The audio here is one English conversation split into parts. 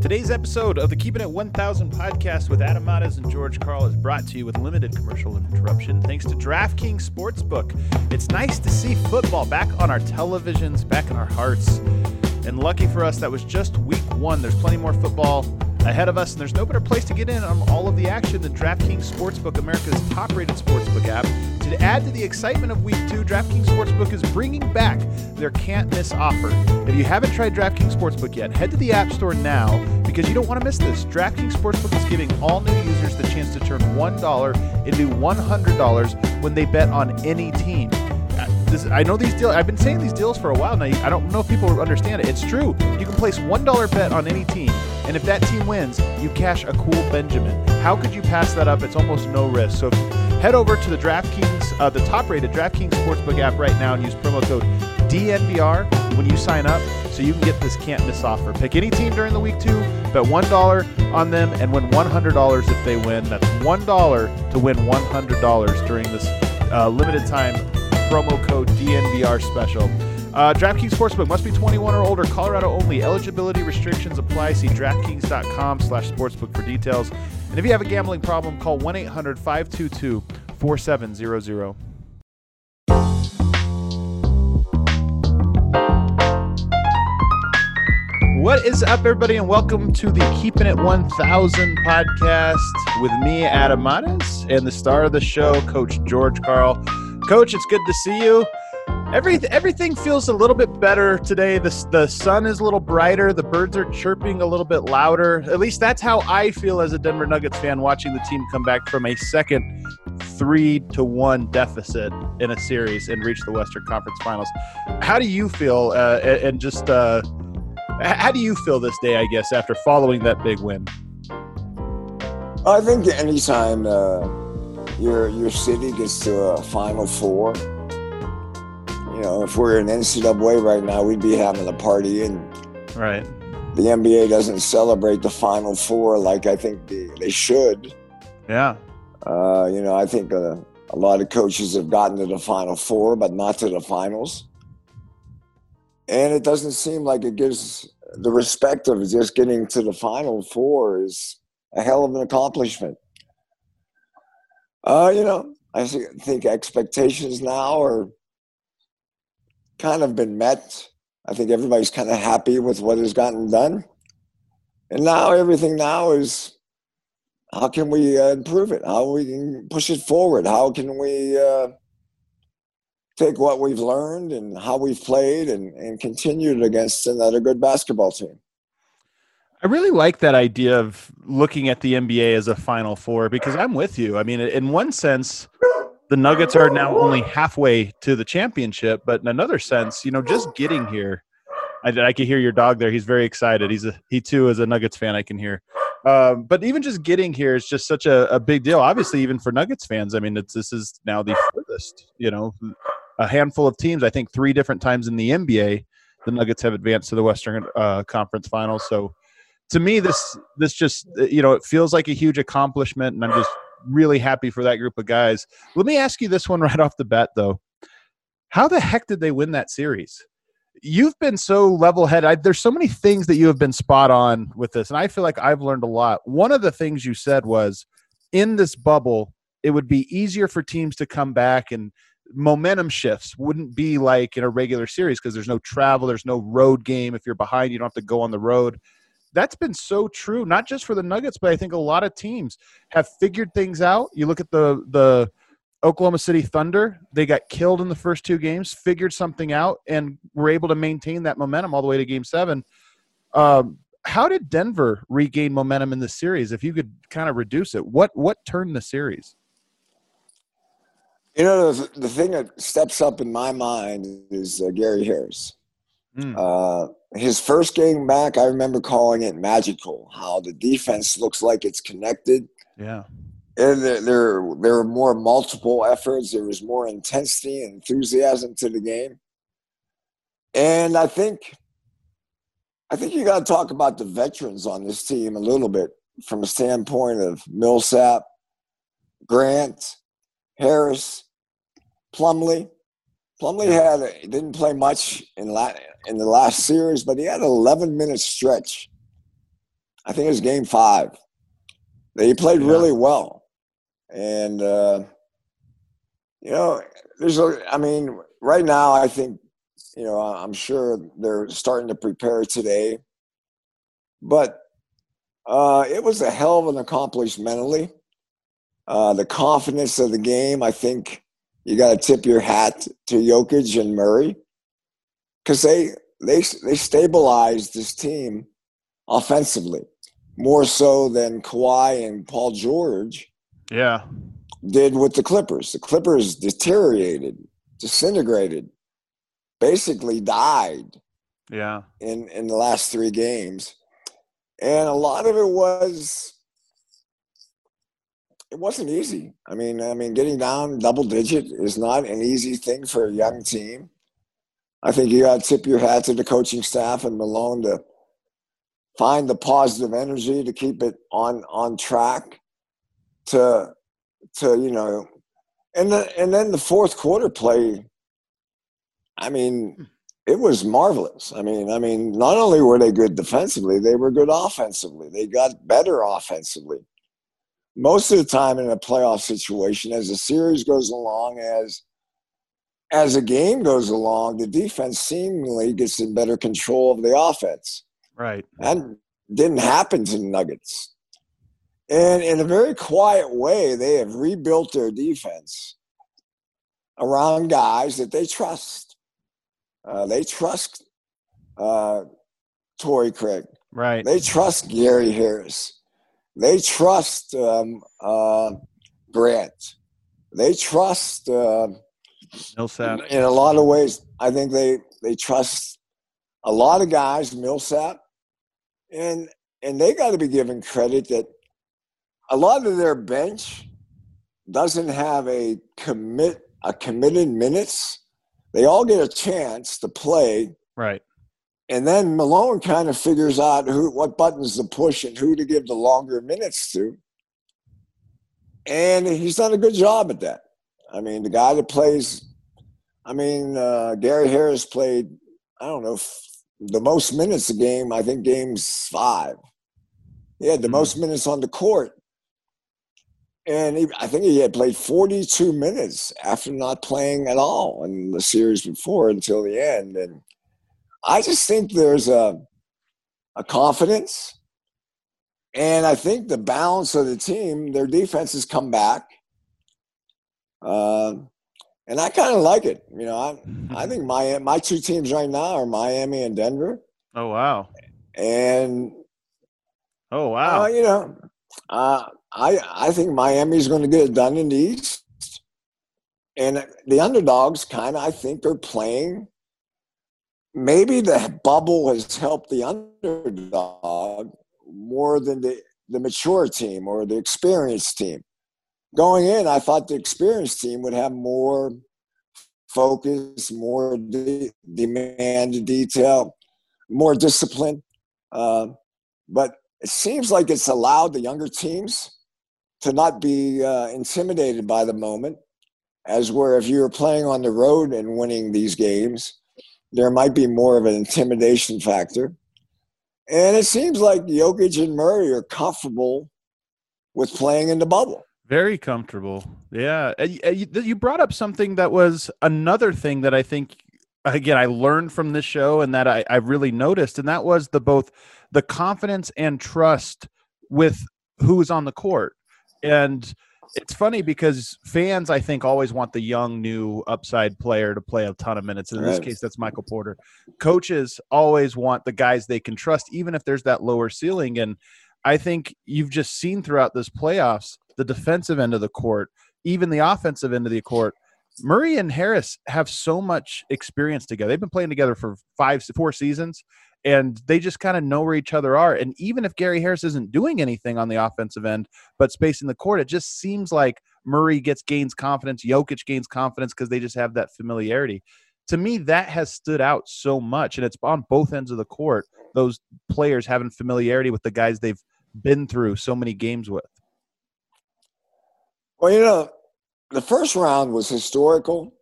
Today's episode of the Keeping It 1000 podcast with Adam Mares and George Karl is brought to you with limited commercial interruption thanks to DraftKings Sportsbook. It's nice to see football back on our televisions, back in our hearts. And lucky for us, that was just week one. There's plenty more football ahead of us, and there's no better place to get in on all of the action than DraftKings Sportsbook, America's top rated sportsbook app. To add to the excitement of week two, DraftKings Sportsbook is bringing back their can't miss offer. If you haven't tried DraftKings Sportsbook yet, head to the App Store now because you don't want to miss this. DraftKings Sportsbook is giving all new users the chance to turn $1 into $100 when they bet on any team. This, I know these deals. I've been saying these deals for a while now. I don't know if people understand it. It's true. You can place one dollar bet on any team, and if that team wins, you cash a cool Benjamin. How could you pass that up? It's almost no risk. So head over to the DraftKings, uh, the top-rated DraftKings Sportsbook app right now, and use promo code DNVR when you sign up, so you can get this can't miss offer. Pick any team during the week two, bet one dollar on them, and win one hundred dollars if they win. That's one dollar to win one hundred dollars during this uh, limited time promo code DNVR special. Uh, DraftKings Sportsbook must be 21 or older, Colorado only. Eligibility restrictions apply. See DraftKings.com slash sportsbook for details. And if you have a gambling problem, call 1 800 522 4700. What is up, everybody, and welcome to the Keeping It 1000 podcast with me, Adam Mares, and the star of the show, Coach George Karl. Coach, it's good to see you. Every, everything feels a little bit better today. The, the sun is a little brighter. The birds are chirping a little bit louder. At least that's how I feel as a Denver Nuggets fan watching the team come back from a second three to one deficit in a series and reach the Western Conference Finals. How do you feel? Uh, and just uh, how do you feel this day? I guess after following that big win. I think anytime uh, your your city gets to a Final Four, you know, if we're in NCAA right now, we'd be having a party, and right. The NBA doesn't celebrate the Final Four like I think they, they should. Yeah. Uh, you know, I think uh, a lot of coaches have gotten to the Final Four, but not to the finals. And it doesn't seem like it gives the respect of just getting to the Final Four is a hell of an accomplishment. Uh, you know, I think expectations now are kind of been met. I think everybody's kind of happy with what has gotten done. And now everything now is how can we uh, improve it? How we can push it forward? How can we uh, take what we've learned and how we've played and, and continue it against another good basketball team? I really like that idea of looking at the NBA as a Final Four because I'm with you. I mean, in one sense, the Nuggets are now only halfway to the championship, but in another sense, you know, just getting here, I, I can hear your dog there. He's very excited. He's a he too is a Nuggets fan. I can hear. Um, but even just getting here is just such a, a, big deal. Obviously, even for Nuggets fans, I mean, this is now the furthest. You know, a handful of teams. I think three different times in the NBA, the Nuggets have advanced to the Western uh, Conference Finals. So to me, this this just uh, you know it feels like a huge accomplishment, and I'm just really happy for that group of guys. Let me ask you this one right off the bat, though: How the heck did they win that series? You've been so level headed. There's so many things that you have been spot on with this, and I feel like I've learned a lot. One of the things you said was, in this bubble, it would be easier for teams to come back and momentum shifts wouldn't be like in a regular series because there's no travel, there's no road game. If you're behind, you don't have to go on the road that's been so true, not just for the Nuggets, but I think a lot of teams have figured things out. You look at the the Oklahoma City Thunder, they got killed in the first two games, figured something out, and were able to maintain that momentum all the way to game seven. Um, how did Denver regain momentum in the series? If you could kind of reduce it, what what turned the series? You know, the, the thing that steps up in my mind is uh, Gary Harris. Mm. Uh, his first game back, I remember calling it magical. How the defense looks like it's connected. Yeah. And there, there, there were more multiple efforts. There was more intensity and enthusiasm to the game. And I think, I think you got to talk about the veterans on this team a little bit from a standpoint of Millsap, Grant, Harris, Plumlee. Plumlee had didn't play much in la- in the last series, but he had an 11 minute stretch. I think it was game five. He played yeah. really well, and uh, you know, there's a. I mean, right now, I think you know, I'm sure they're starting to prepare today, but uh, it was a hell of an accomplishment mentally. Uh, the confidence of the game, I think you got to tip your hat to Jokic and Murray because they they they stabilized this team offensively more so than Kawhi and Paul George. Yeah, did with the Clippers. The Clippers deteriorated, disintegrated, basically died. Yeah, in in the last three games, and a lot of it was it wasn't easy. I mean, I mean, getting down double digit is not an easy thing for a young team. I think you got to tip your hat to the coaching staff and Malone to find the positive energy to keep it on on track. To to you know, and the, and then the fourth quarter play. I mean, it was marvelous. I mean, I mean, not only were they good defensively, they were good offensively. They got better offensively most of the time in a playoff situation, as the series goes along, as as a game goes along, the defense seemingly gets in better control of the offense. Right. And didn't happen to the Nuggets. And in a very quiet way, they have rebuilt their defense around guys that they trust. Uh, they trust uh, Torrey Craig. Right. They trust Gary Harris. They trust um, uh, Grant. They trust uh, Millsap. In a lot of ways, I think they they trust a lot of guys, Millsap, and and they got to be given credit that a lot of their bench doesn't have a commit a committed minutes. They all get a chance to play. Right. And then Malone kind of figures out who what buttons to push and who to give the longer minutes to. And he's done a good job at that. I mean, the guy that plays, I mean, uh, Gary Harris played, I don't know, the most minutes a game, I think games five. He had the mm-hmm. most minutes on the court. And he, I think he had played 42 minutes after not playing at all in the series before until the end. And I just think there's a a confidence, and I think the balance of the team, their defense has come back, uh, and I kind of like it. You know, I I think my my two teams right now are Miami and Denver. Oh wow! And oh wow! Uh, you know, uh, I I think Miami's going to get it done in the East, and the underdogs kind of I think are playing maybe the bubble has helped the underdog more than the, the mature team or the experienced team. Going in, I thought the experienced team would have more focus, more de- demand, detail, more discipline. Uh, but it seems like it's allowed the younger teams to not be uh, intimidated by the moment, as where if you were playing on the road and winning these games, there might be more of an intimidation factor. And it seems like Jokic and Murray are comfortable with playing in the bubble. Very comfortable. Yeah. Uh, uh, you brought up something that was another thing that I think, again, I learned from this show and that I, I really noticed, and that was the both the confidence and trust with who's on the court. And it's funny because fans, I think, always want the young, new upside player to play a ton of minutes. And in right. this case, that's Michael Porter. Coaches always want the guys they can trust, even if there's that lower ceiling. And I think you've just seen throughout this playoffs the defensive end of the court, even the offensive end of the court, Murray and Harris have so much experience together. They've been playing together for five, four seasons, and they just kind of know where each other are. And even if Gary Harris isn't doing anything on the offensive end, but spacing the court, it just seems like Murray gets gains confidence, Jokic gains confidence because they just have that familiarity. To me, that has stood out so much, and it's on both ends of the court. Those players having familiarity with the guys they've been through so many games with. Well, you know, the first round was historical.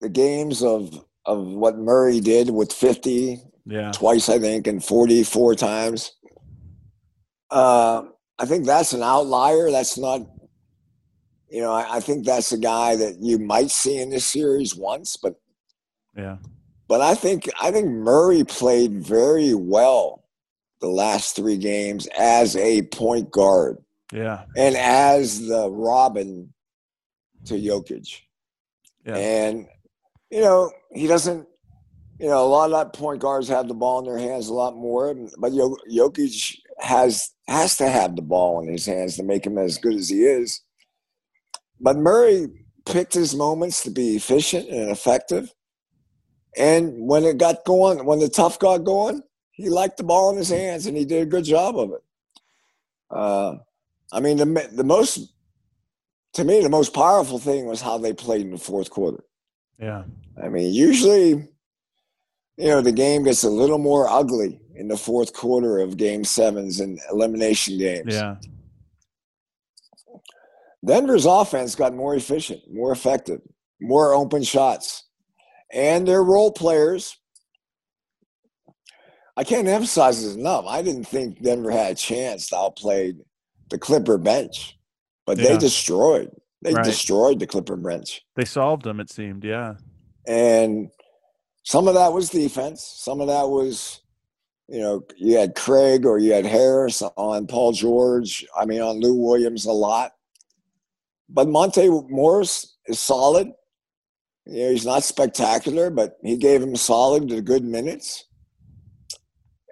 The games of of what Murray did with 50 yeah. twice, I think, and 44 times. Uh, I think that's an outlier. That's not, you know, I, I, think that's a guy that you might see in this series once, but yeah. But I think I think Murray played very well the last three games as a point guard. Yeah. And as the Robin to Jokic. Yeah. And, you know, he doesn't, you know, a lot of that point guards have the ball in their hands a lot more, but Jokic has has to have the ball in his hands to make him as good as he is. But Murray picked his moments to be efficient and effective. And when it got going, when the tough got going, he liked the ball in his hands and he did a good job of it. Uh, I mean, the the most to me, the most powerful thing was how they played in the fourth quarter. Yeah. I mean, usually, you know, the game gets a little more ugly in the fourth quarter of game sevens and elimination games. Yeah. Denver's offense got more efficient, more effective, more open shots. And their role players, I can't emphasize this enough. I didn't think Denver had a chance to outplay the Clipper bench but yeah. they destroyed. They right. destroyed the Clipper bench. They solved them. It seemed, yeah. And some of that was defense. Some of that was, you know, you had Craig or you had Harris on Paul George. I mean, on Lou Williams a lot. But Monte Morris is solid. You know, he's not spectacular, but he gave him solid to good minutes.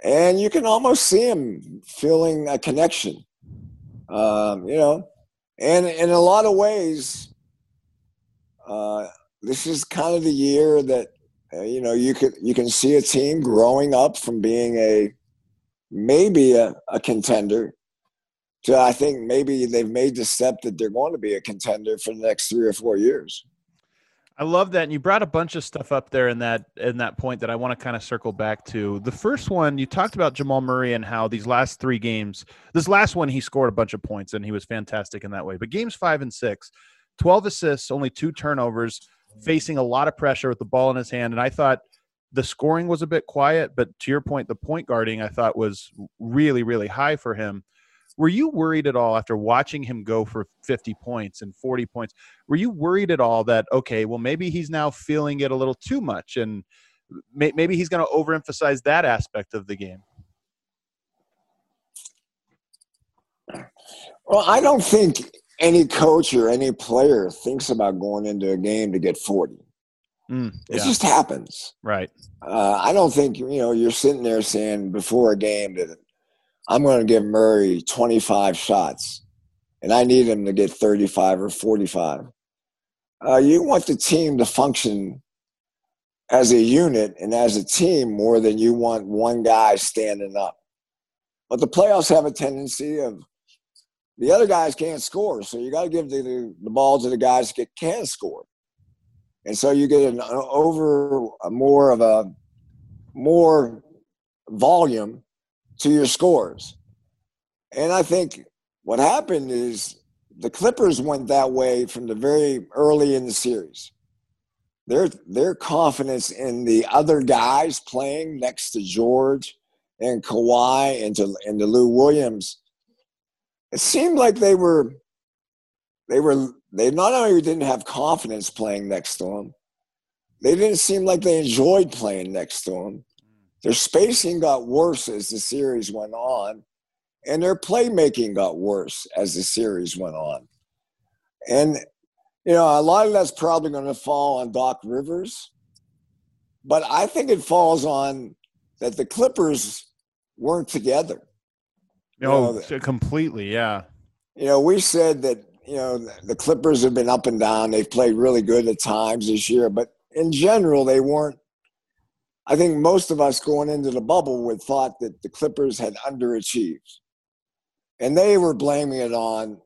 And you can almost see him feeling a connection. Um, you know, and in a lot of ways, uh, this is kind of the year that uh, you know you could you can see a team growing up from being a maybe a, a contender to I think maybe they've made the step that they're going to be a contender for the next three or four years. I love that, and you brought a bunch of stuff up there in that in that point that I want to kind of circle back to. The first one you talked about Jamal Murray and how these last three games, this last one he scored a bunch of points and he was fantastic in that way. But games five and six, 12 assists, only two turnovers, facing a lot of pressure with the ball in his hand, and I thought the scoring was a bit quiet, but to your point, the point guarding I thought was really really high for him. Were you worried at all after watching him go for 50 points and 40 points? Were you worried at all that, okay, well, maybe he's now feeling it a little too much and may- maybe he's going to overemphasize that aspect of the game? Well, I don't think any coach or any player thinks about going into a game to get 40. Mm, yeah. It just happens. Right. Uh, I don't think, you know, you're sitting there saying before a game that I'm going to give Murray 25 shots, and I need him to get 35 or 45. Uh, you want the team to function as a unit and as a team more than you want one guy standing up. But the playoffs have a tendency of the other guys can't score, so you got to give the, the, ball to the guys that can score, and so you get an over more of a more volume to your scores. And I think what happened is the Clippers went that way from the very early in the series. Their their confidence in the other guys playing next to George and Kawhi and to and to Lou Williams, it seemed like they were they were they not only didn't have confidence playing next to him, they didn't seem like they enjoyed playing next to him. Their spacing got worse as the series went on, and their playmaking got worse as the series went on. And, you know, a lot of that's probably going to fall on Doc Rivers, but I think it falls on that the Clippers weren't together. Oh, know, completely, yeah. You know, we said that you know, the Clippers have been up and down. They've played really good at times this year, but in general, they weren't. I think most of us going into the bubble would thought that the Clippers had underachieved, and they were blaming it on,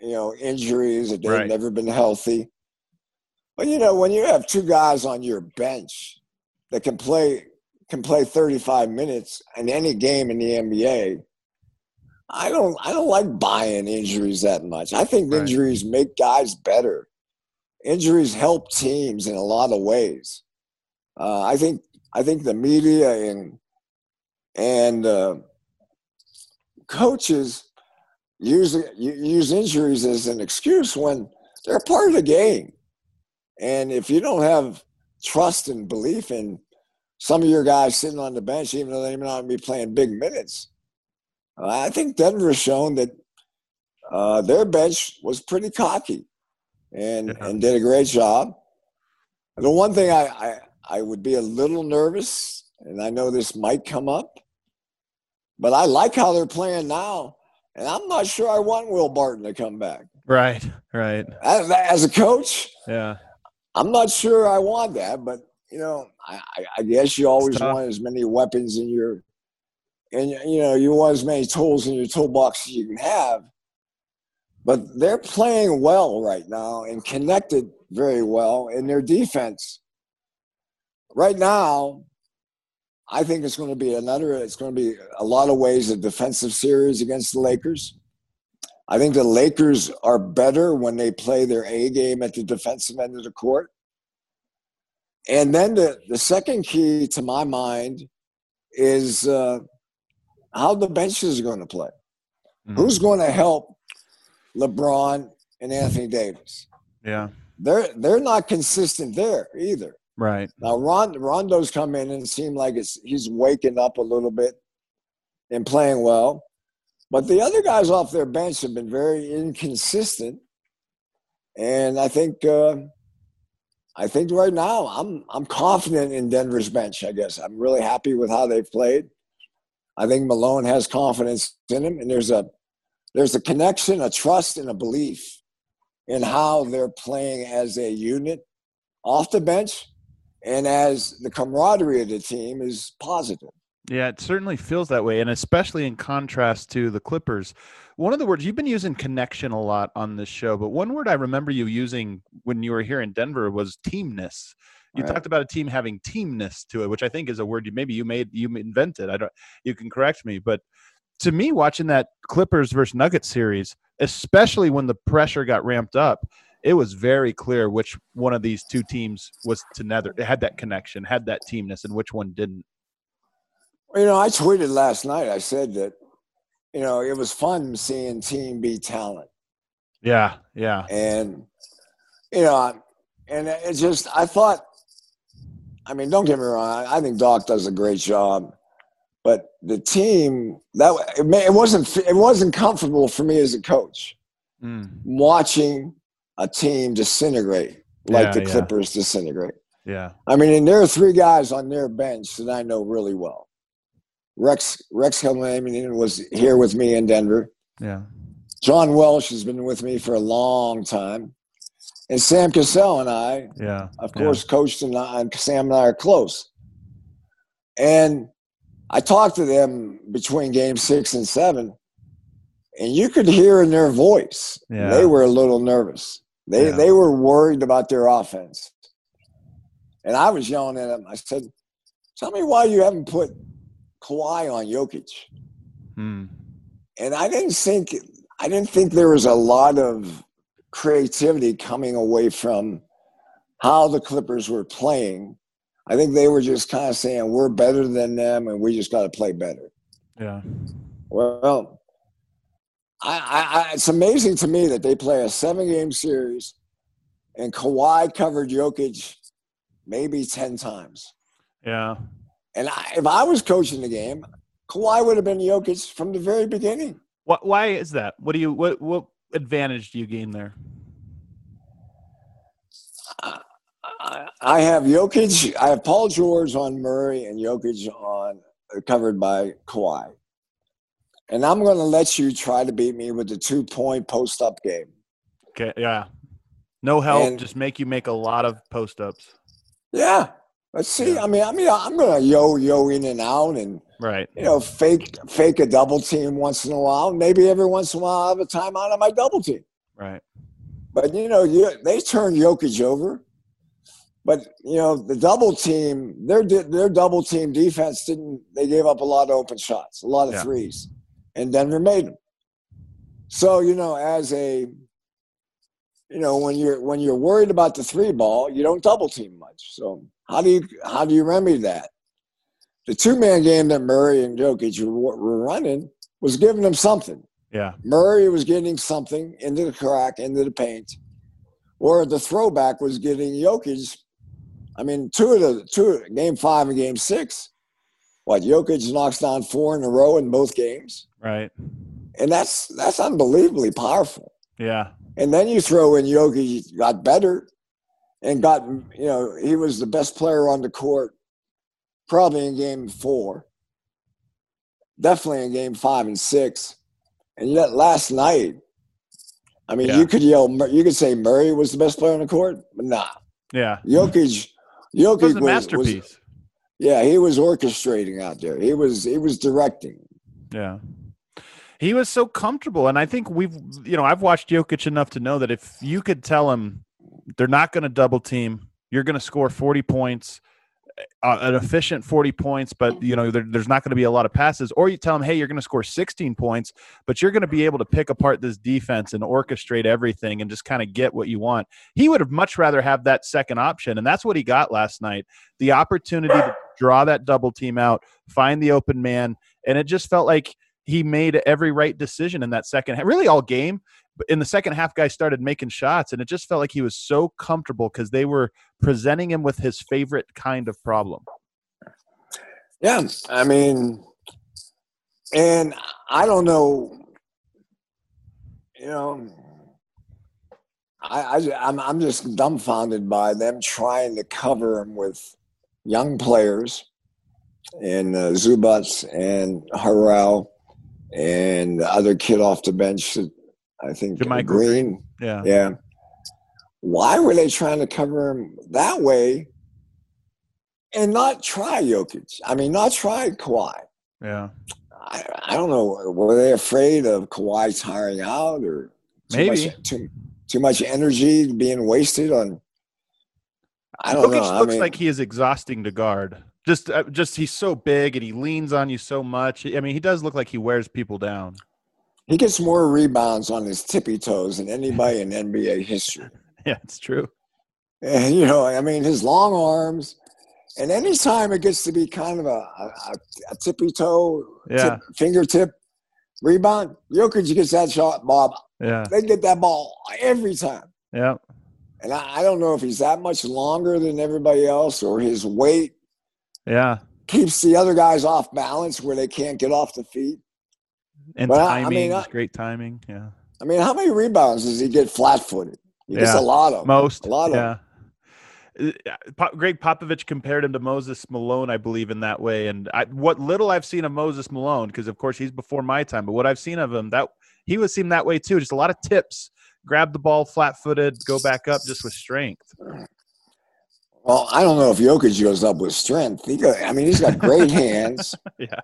you know, injuries that they've Right. never been healthy. But you know, when you have two guys on your bench that can play can play 35 minutes in any game in the NBA, I don't I don't like buying injuries that much. I think Right. injuries make guys better. Injuries help teams in a lot of ways. Uh, I think I think the media and and uh, coaches use use injuries as an excuse when they're part of the game. And if you don't have trust and belief in some of your guys sitting on the bench, even though they may not be playing big minutes, uh, I think Denver has shown that uh, their bench was pretty cocky and, Yeah. and did a great job. The one thing I, I, I would be a little nervous, and I know this might come up, but I like how they're playing now. And I'm not sure I want Will Barton to come back. Right, right. As, as a coach, Yeah. I'm not sure I want that, but you know, I, I, guess you always want as many weapons in your, and you know, you want as many tools in your toolbox as you can have. But they're playing well right now and connected very well in their defense. Right now, I think it's going to be another. It's going to be a lot of ways a defensive series against the Lakers. I think the Lakers are better when they play their A game at the defensive end of the court. And then the, the second key to my mind is uh, how the benches are going to play. Mhm. Who's going to help LeBron and Anthony Davis? Yeah. They're they're not consistent there either. Right. Now Ron, Rondo's come in and seemed like it's he's waking up a little bit and playing well. But the other guys off their bench have been very inconsistent. And I think uh, I think right now I'm I'm confident in Denver's bench, I guess. I'm really happy with how they've played. I think Malone has confidence in him and there's a there's a connection, a trust, and a belief in how they're playing as a unit off the bench and as the camaraderie of the team is positive. Yeah, it certainly feels that way, and especially in contrast to the Clippers. One of the words you've been using connection a lot on this show, but one word I remember you using when you were here in Denver was teamness. You Right. talked about a team having teamness to it, which I think is a word you maybe you made you invented. I don't. You can correct me, but to me, watching that Clippers versus Nuggets series, especially when the pressure got ramped up, it was very clear which one of these two teams was to nether They had that connection, had that teamness, and which one didn't. You know, I tweeted last night. I said that, you know, it was fun seeing team beat talent. Yeah, yeah. And, you know, and it just, I thought, I mean, don't get me wrong. I think Doc does a great job. But the team that it, it wasn't it wasn't comfortable for me as a coach Mm, watching a team disintegrate like Yeah, the yeah. Clippers disintegrate. yeah. I mean, and there are three guys on their bench that I know really well. Rex Rex Hellman was here with me in Denver. Yeah. John Welsh has been with me for a long time, and Sam Cassell and I, Yeah. of yeah. course, coached and, I, and Sam and I are close. And I talked to them between game six and seven, and you could hear in their voice Yeah. they were a little nervous. They Yeah. they were worried about their offense. And I was yelling at them. I said, "Tell me why you haven't put Kawhi on Jokic." Mm, And I didn't think I didn't think there was a lot of creativity coming away from how the Clippers were playing. I think they were just kind of saying we're better than them and we just got to play better. yeah. Well, I, I, I, it's amazing to me that they play a seven game series and Kawhi covered Jokic maybe 10 times. Yeah. And I, if I was coaching the game, Kawhi would have been Jokic from the very beginning. What? Why is that? What do you? What? What advantage do you gain there? I, I have Jokic, I have Paul George on Murray and Jokic on covered by Kawhi. And I'm going to let you try to beat me with the two point post up game. Okay, yeah. No help, And- just make you make a lot of post ups. Yeah. Let's see. Yeah. I mean, I mean, I'm gonna yo yo in and out, and Right. you know, fake fake a double team once in a while. Maybe every once in a while, I have a timeout on my double team. Right. But you know, you, they turn Jokic over. But you know, the double team, their their double team defense didn't. They gave up a lot of open shots, a lot of Yeah. threes, and Denver made them. So you know, as a you know, when you're when you're worried about the three ball, you don't double team much. So how do you how do you remedy that? The two man game that Murray and Jokic were, were running was giving them something. Yeah. Murray was getting something into the crack, into the paint, or the throwback was getting Jokic. I mean, two of the two game five and game six. What Jokic knocks down four in a row in both games, Right. and that's that's unbelievably powerful. Yeah. And then you throw in Jokic got better, and got you know he was the best player on the court, probably in game four, definitely in game five and six, and yet last night, I mean Yeah. you could yell you could say Murray was the best player on the court, but nah, Yeah. Jokic, It was Jokic a was, was masterpiece. Yeah he was orchestrating out there. He was he was directing. Yeah. He was so comfortable. And I think we've, you know, I've watched Jokic enough to know that if you could tell him they're not going to double team, you're going to score 40 points, uh, an efficient 40 points, but, you know, there, there's not going to be a lot of passes. Or you tell him, hey, you're going to score 16 points, but you're going to be able to pick apart this defense and orchestrate everything and just kind of get what you want. He would have much rather have that second option. And that's what he got last night the opportunity to draw that double team out, find the open man. And it just felt like he made every right decision in that second half, really all game. But in the second half, guys started making shots, and it just felt like he was so comfortable because they were presenting him with his favorite kind of problem. Yeah, I mean, and I don't know, you know, I, I I'm I'm just dumbfounded by them trying to cover him with young players and uh, Zubac and Harrell and the other kid off the bench. I think JaMychal Green. Yeah. Yeah. Why were they trying to cover him that way and not try Jokic? I mean, not try Kawhi. Yeah. I, I don't know. Were they afraid of Kawhi tiring out or too Maybe. much, too, too much energy being wasted on? I don't Jokic know. I looks mean, like he is exhausting to guard. Just, uh, just he's so big and he leans on you so much. I mean, he does look like he wears people down. he gets more rebounds on his tippy toes than anybody in NBA history. Yeah, it's true. And, you know, I mean, his long arms. And anytime it gets to be kind of a, a, a tippy toe, Yeah. tip, fingertip rebound, Jokic gets that shot, Bob. Yeah. They get that ball every time. Yeah. And I, I don't know if he's that much longer than everybody else or his weight Yeah. keeps the other guys off balance where they can't get off the feet. And But I- I timing, mean, I- great timing. Yeah. I mean, how many rebounds does he get flat footed? He gets Yeah. a lot of Most. A lot of yeah. Uh, Gregg Popovich compared him to Moses Malone, I believe, in that way. And I, what little I've seen of Moses Malone, because of course he's before my time, but what I've seen of him, that he would seem that way too. Just a lot of tips, grab the ball flat-footed, go back up, just with strength. Well, I don't know if Jokic goes up with strength. He got, I mean, he's got great hands. Yeah.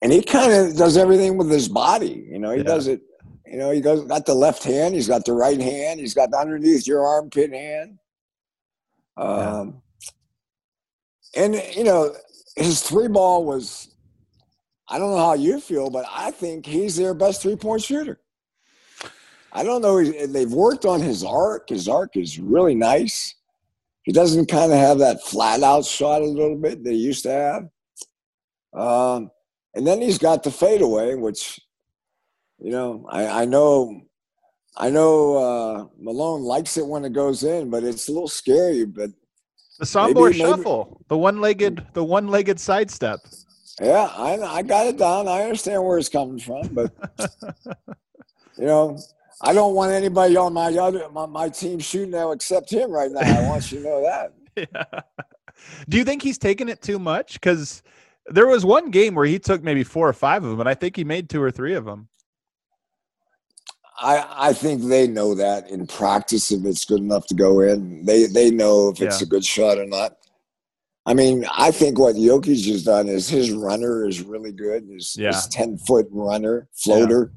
And he kind of does everything with his body. You know, he Yeah. does it. You know, he goes got the left hand. He's got the right hand. He's got the underneath your armpit hand. Yeah. Um, and you know, his three ball was. I don't know how you feel, but I think he's their best three point shooter. I don't know. They've worked on his arc. His arc is really nice. He doesn't kind of have that flat out shot a little bit they used to have. Um, and then he's got the fadeaway, which, you know, I, I know, I know uh, Malone likes it when it goes in, but it's a little scary. But The Sombor Maybe- maybe- shuffle, the one-legged, the one-legged sidestep. yeah, I, I got it down. I understand where it's coming from, but you know, I don't want anybody on my other my, my team shooting now except him right now. I want you to know that. Yeah. Do you think he's taking it too much? Because there was one game where he took maybe four or five of them, and I think he made two or three of them. I I think they know that in practice if it's good enough to go in. They they know if it's Yeah. a good shot or not. I mean, I think what Jokic has done is his runner is really good. His, Yeah. his ten foot runner floater,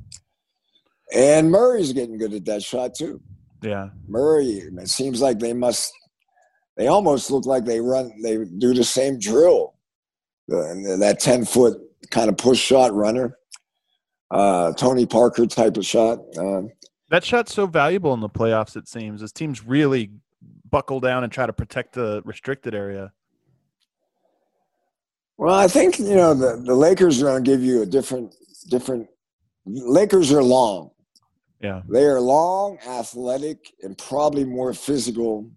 and Murray's getting good at that shot too. Yeah. Murray, it seems like they must. They almost look like they run. They do the same drill. The, that ten foot kind of push shot runner, uh, Tony Parker type of shot. Uh, That shot's so valuable in the playoffs, it seems, as teams really buckle down and try to protect the restricted area. well, I think you know the, the Lakers are going to give you a different different. Lakers are long. Yeah. They are long, athletic, and probably more physical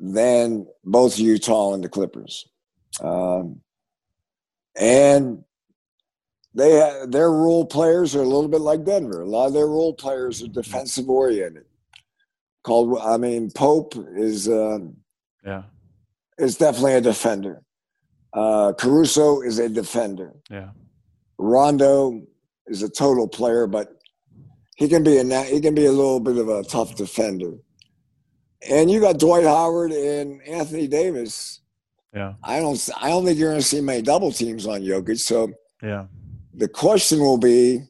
than both Utah and the Clippers. Um, and they ha- their role players are a little bit like Denver. A lot of their role players are defensive oriented. Called, I mean, Pope is um, Yeah. is definitely a defender. Uh, Caruso is a defender. Yeah. Rondo is a total player, but he can be a he can be a little bit of a tough defender. And you got Dwight Howard and Anthony Davis. Yeah. I don't I don't think you're going to see many double teams on Jokic. So Yeah. the question will be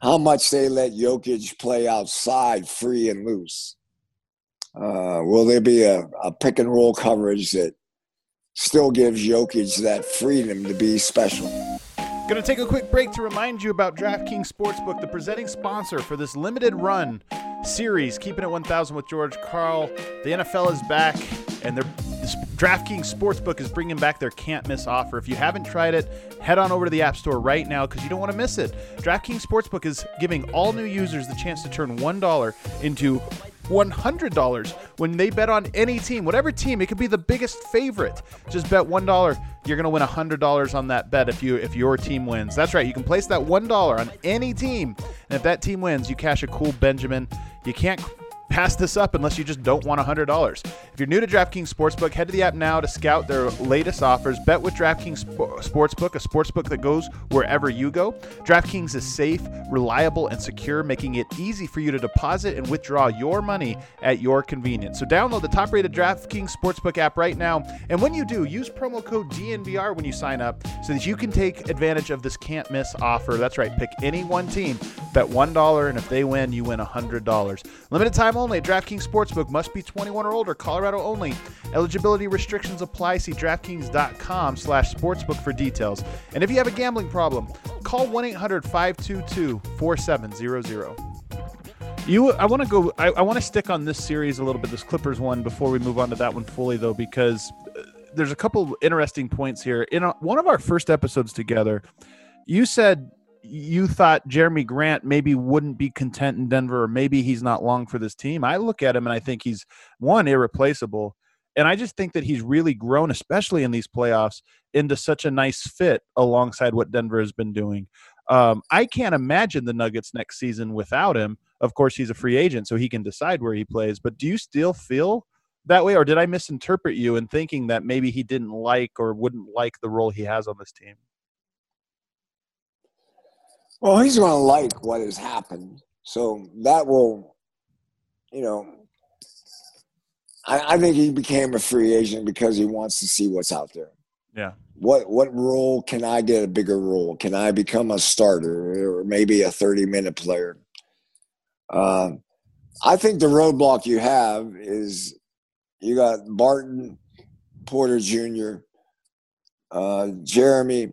how much they let Jokic play outside free and loose. Uh, will there be a, a pick and roll coverage that still gives Jokic that freedom to be special? Going to take a quick break to remind you about DraftKings Sportsbook, the presenting sponsor for this limited run series, Keeping It 1000 with George Karl. The NFL is back, and their DraftKings Sportsbook is bringing back their can't miss offer. If you haven't tried it, head on over to the App Store right now because you don't want to miss it. DraftKings Sportsbook is giving all new users the chance to turn $1 into $100 when they bet on any team, whatever team. It could be the biggest favorite. Just bet $1. You're going to win $100 on that bet if you if your team wins. That's right. You can place that $1 on any team. And if that team wins, you cash a cool Benjamin. You can't pass this up unless you just don't want $100. If you're new to DraftKings Sportsbook, head to the app now to scout their latest offers. Bet with DraftKings Sportsbook, a sportsbook that goes wherever you go. DraftKings is safe, reliable, and secure, making it easy for you to deposit and withdraw your money at your convenience. So download the top-rated DraftKings Sportsbook app right now, and when you do, use promo code DNVR when you sign up so that you can take advantage of this can't-miss offer. That's right, pick any one team, bet $1, and if they win, you win $100. Limited time only. DraftKings Sportsbook must be 21 or older. Colorado only. Eligibility restrictions apply. See DraftKings.com slash sportsbook for details. And if you have a gambling problem, call 1-800-522-4700. You, I want to go. I, I want to stick on this series a little bit, this Clippers one, before we move on to that one fully, though, because uh, there's a couple interesting points here. In a, one of our first episodes together, you said you thought Jerami Grant maybe wouldn't be content in Denver, or maybe he's not long for this team. I look at him and I think he's one irreplaceable, and I just think that he's really grown, especially in these playoffs, into such a nice fit alongside what Denver has been doing. Um, I can't imagine the Nuggets next season without him. Of course, he's a free agent, so he can decide where he plays. But do you still feel that way, or did I misinterpret you in thinking that maybe he didn't like or wouldn't like the role he has on this team? Well, he's going to like what has happened. So that will, you know, I, I think he became a free agent because he wants to see what's out there. Yeah. What what role can I get a bigger role? Can I become a starter or maybe a thirty minute player? Um, I think the roadblock you have is you got Barton, Porter Jr., uh, Jerami,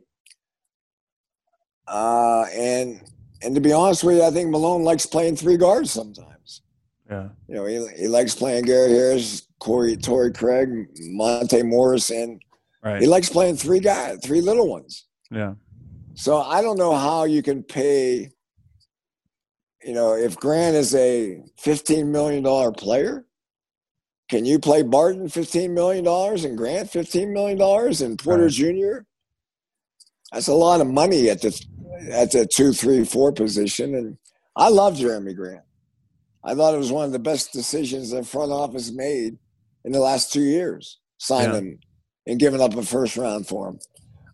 uh, and and to be honest with you, I think Malone likes playing three guards sometimes. Yeah. You know, he, he likes playing Gary Harris, Corey, Torrey Craig, Monte Morris, and Right. he likes playing three guys, three little ones. Yeah. So I don't know how you can pay. You know, if Grant is a fifteen million dollar player, can you play Barton fifteen million dollars and Grant fifteen million dollars and Porter Right. Jr.? That's a lot of money at the at the two, three, four position. And I love Jerami Grant. I thought it was one of the best decisions the front office made in the last two years, signing Yeah. him and giving up a first round for him.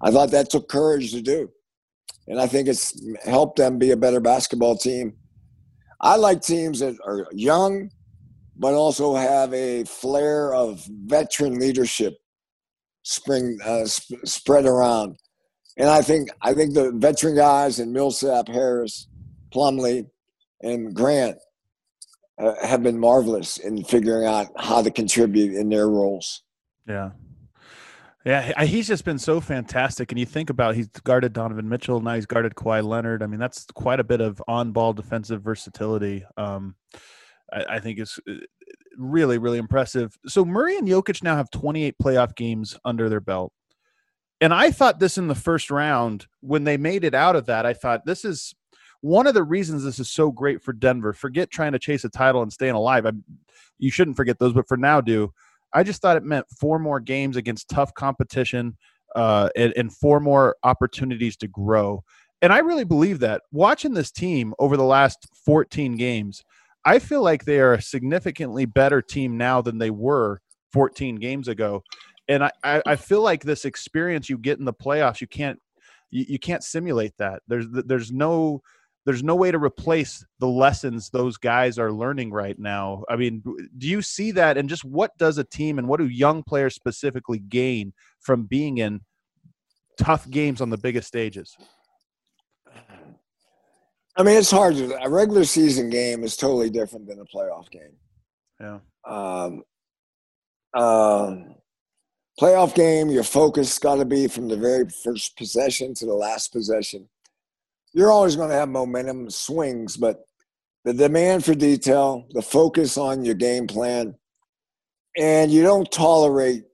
I thought that took courage to do. and I think it's helped them be a better basketball team. I like teams that are young, but also have a flair of veteran leadership spring uh, sp- spread around. And I think I think the veteran guys in Millsap, Harris, Plumlee, and Grant uh, have been marvelous in figuring out how to contribute in their roles. Yeah. Yeah, he's just been so fantastic. And you think about he's guarded Donovan Mitchell, now he's guarded Kawhi Leonard. I mean, that's quite a bit of on-ball defensive versatility. Um, I, I think is uh, really, really impressive. So Murray and Jokic now have 28 playoff games under their belt. And I thought this in the first round when they made it out of that. I thought this is one of the reasons this is so great for Denver. Forget trying to chase a title and staying alive. I, you shouldn't forget those, but for now, do I just thought it meant four more games against tough competition uh, and, and four more opportunities to grow. And I really believe that. Watching this team over the last 14 games, I feel like they are a significantly better team now than they were 14 games ago. And I, I, I feel like this experience you get in the playoffs, you can't you, you can't simulate that. There's there's no there's no way to replace the lessons those guys are learning right now. I mean, do you see that? And just what does a team and what do young players specifically gain from being in tough games on the biggest stages? I mean, it's hard. To, a regular season game is totally different than a playoff game. Yeah. Um, um, playoff game, your focus got to be from the very first possession to the last possession you're always going to have momentum swings, but the demand for detail, the focus on your game plan, and you don't tolerate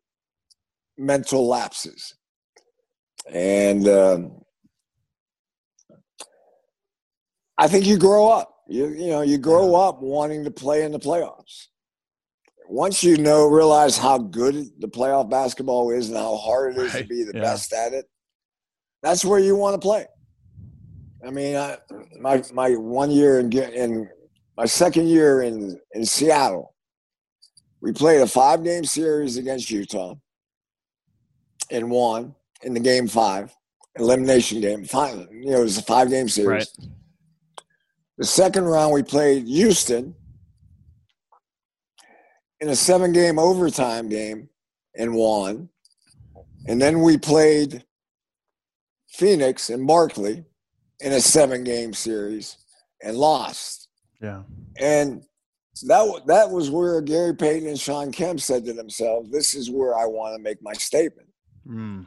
mental lapses. And um, I think you grow up. You you know you grow up wanting to play in the playoffs. Once you know realize how good the playoff basketball is and how hard it is right. to be the yeah. best at it, that's where you want to play. I mean, I, my my one year in in my second year in in Seattle, we played a five game series against Utah and won in the game five elimination game. Five, you know, it was a five game series. Right. The second round, we played Houston in a seven game overtime game and won. And then we played Phoenix and Barkley in a seven game series and lost. Yeah. And that that was where Gary Payton and Shawn Kemp said to themselves, "This is where I want to make my statement." Mm.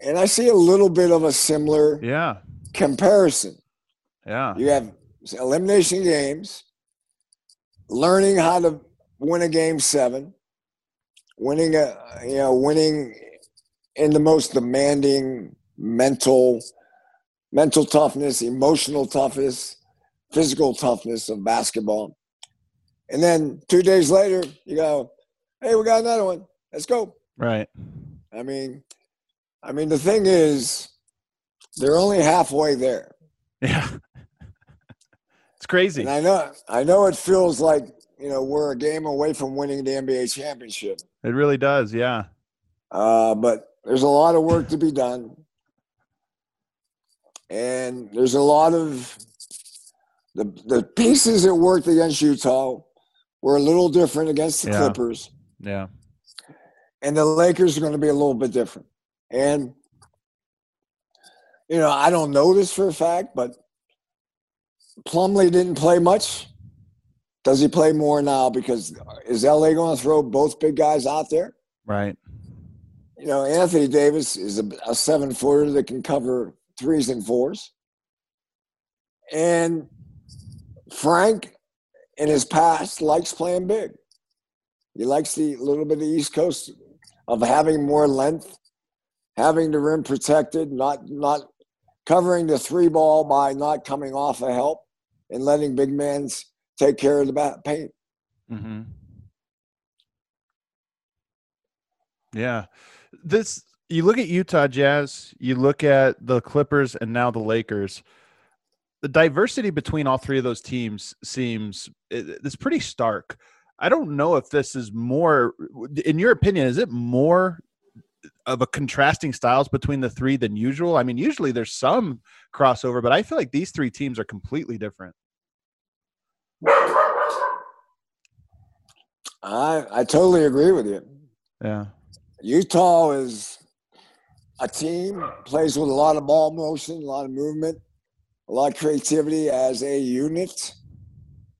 And I see a little bit of a similar yeah comparison. Yeah. You have elimination games, learning how to win a game seven, winning a you know winning in the most demanding mental mental toughness, emotional toughness, physical toughness of basketball. And then two days later, you go, hey, we got another one. Let's go. Right. I mean, I mean, the thing is, they're only halfway there. Yeah. it's crazy. And I know, I know it feels like, you know, we're a game away from winning the NBA championship. It really does. Yeah. Uh, but there's a lot of work to be done and there's a lot of the the pieces that worked against Utah were a little different against the yeah. Clippers. Yeah. And the Lakers are going to be a little bit different. And you know, I don't know this for a fact, but Plumlee didn't play much. Does he play more now? Because is LA going to throw both big guys out there? Right. You know, Anthony Davis is a, a seven footer that can cover threes and fours. And Frank, in his past, likes playing big. He likes the little bit of the East Coast of having more length, having the rim protected, not not covering the three ball by not coming off a help and letting big men take care of the back paint. Mm-hmm. Yeah, this you look at Utah Jazz, you look at the Clippers, and now the Lakers. The diversity between all three of those teams seems it's pretty stark. I don't know if this is more, in your opinion, is it more of a contrasting styles between the three than usual. I mean, usually there's some crossover, but I feel like these three teams are completely different. I I totally agree with you. Yeah. Utah is a team plays with a lot of ball motion, a lot of movement, a lot of creativity as a unit.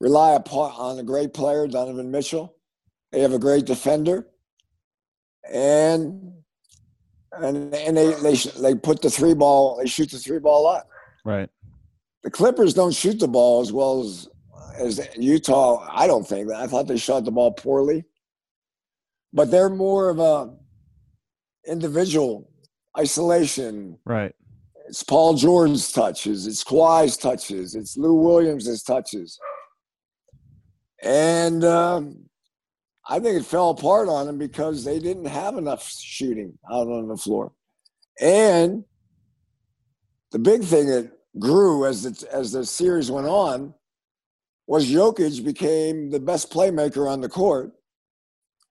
Rely upon on a great player, Donovan Mitchell. They have a great defender, and and and they they they put the three ball. They shoot the three ball a lot. Right. The Clippers don't shoot the ball as well as as Utah. I don't think. That I thought they shot the ball poorly, but they're more of a individual isolation. Right. It's Paul George's touches. It's Kawhi's touches. It's Lou Williams' touches. And um, I think it fell apart on them because they didn't have enough shooting out on the floor. And the big thing that grew as the, as the series went on was Jokic became the best playmaker on the court,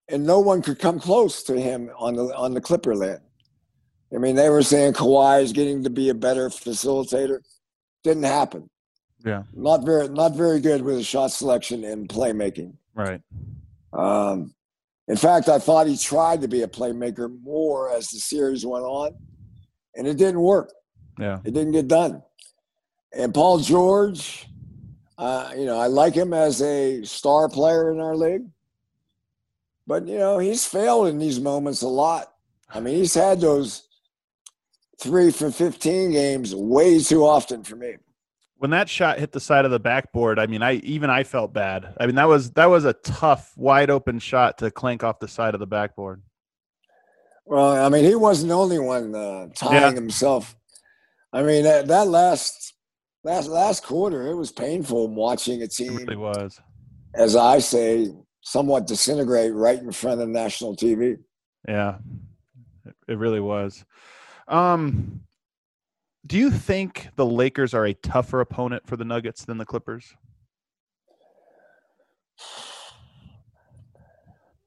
and no one could come close to him on the on the Clipper land. I mean, they were saying Kawhi is getting to be a better facilitator. Didn't happen. Yeah. Not very not very good with shot selection and playmaking. Right. Um, in fact, I thought he tried to be a playmaker more as the series went on, and it didn't work. Yeah. It didn't get done. And Paul George, uh, you know, I like him as a star player in our league, but you know, he's failed in these moments a lot. I mean, he's had those three for 15 games way too often for me. When that shot hit the side of the backboard, I mean, I even I felt bad. I mean, that was that was a tough, wide open shot to clank off the side of the backboard. Well, I mean, he wasn't the only one uh, tying Yeah. himself. I mean, that, that last last last quarter, it was painful watching a It team, really was. as I say, somewhat disintegrate right in front of national TV. Yeah, it, it really was. Um, do you think the Lakers are a tougher opponent for the Nuggets than the Clippers?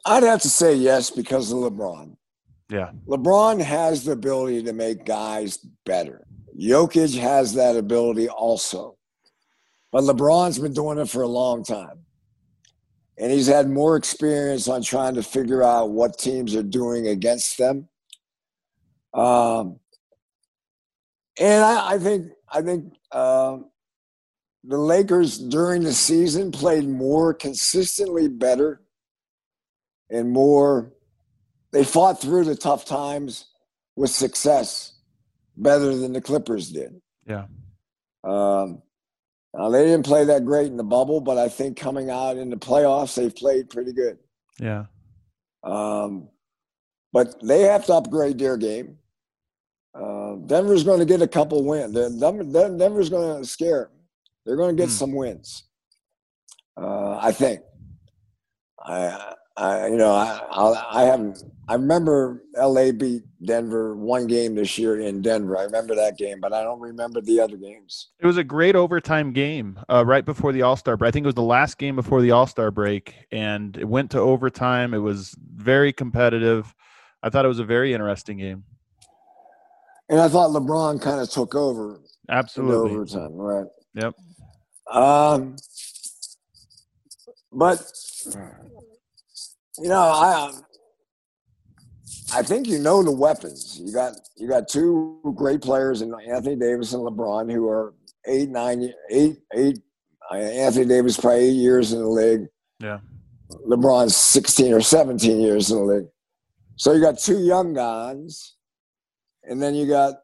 I'd have to say yes because of LeBron. Yeah, LeBron has the ability to make guys better. Jokic has that ability also. But LeBron's been doing it for a long time. And he's had more experience on trying to figure out what teams are doing against them. Um, and I, I think I think um the Lakers during the season played more consistently better and more they fought through the tough times with success better than the Clippers did. yeah, Um, now they didn't play that great in the bubble, but I think coming out in the playoffs, they've played pretty good. yeah, Um, but they have to upgrade their game. Uh, Denver's going to get a couple wins. Denver, Denver's going to scare. 'em. They're going to get Hmm. some wins. Uh, I think. I, I, you know, I, I, I haven't. I remember LA beat Denver one game this year in Denver. I remember that game, but I don't remember the other games. it was a great overtime game uh, right before the All Star break. I think it was the last game before the All Star break, and it went to overtime. It was very competitive. I thought it was a very interesting game. And I thought LeBron kind of took over in Absolutely. overtime, right? Yep. Um, but you know, I I think you know the weapons. You got you got two great players in Anthony Davis and LeBron who are eight, nine, eight, eight. uh, Anthony Davis probably eight years in the league. Yeah. LeBron's sixteen or seventeen years in the league. So you got two young guys, and then you got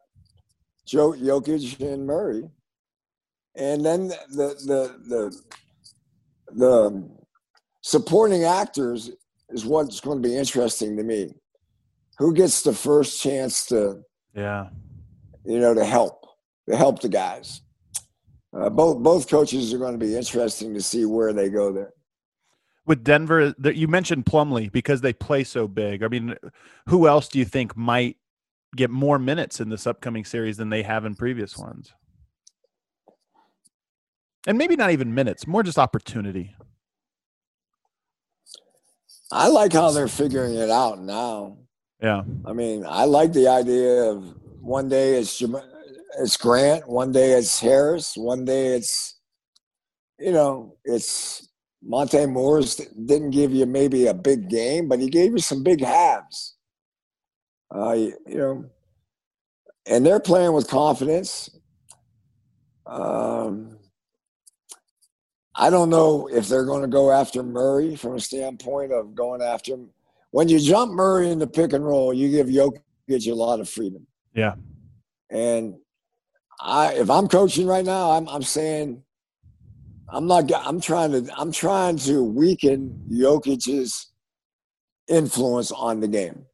Joe Jokic and Murray, and then the the the the supporting actors is what's going to be interesting to me. Who gets the first chance to Yeah. you know to help to help the guys? Uh, both both coaches are going to be interesting to see where they go there. With Denver, you mentioned Plumlee because they play so big. I mean, who else do you think might get more minutes in this upcoming series than they have in previous ones? And maybe not even minutes, more just opportunity. I like how they're figuring it out now. Yeah. I mean, I like the idea of one day it's it's Grant, one day it's Harris, one day it's you know it's Monte Morris didn't give you maybe a big game, but he gave you some big halves. Uh, you, you know, and they're playing with confidence. Um, I don't know if they're going to go after Murray from a standpoint of going after him. When you jump Murray in the pick and roll, you give Jokic a lot of freedom. Yeah. And I, if I'm coaching right now, I'm, I'm saying, I'm not. I'm trying to. I'm trying to weaken Jokic's influence on the game.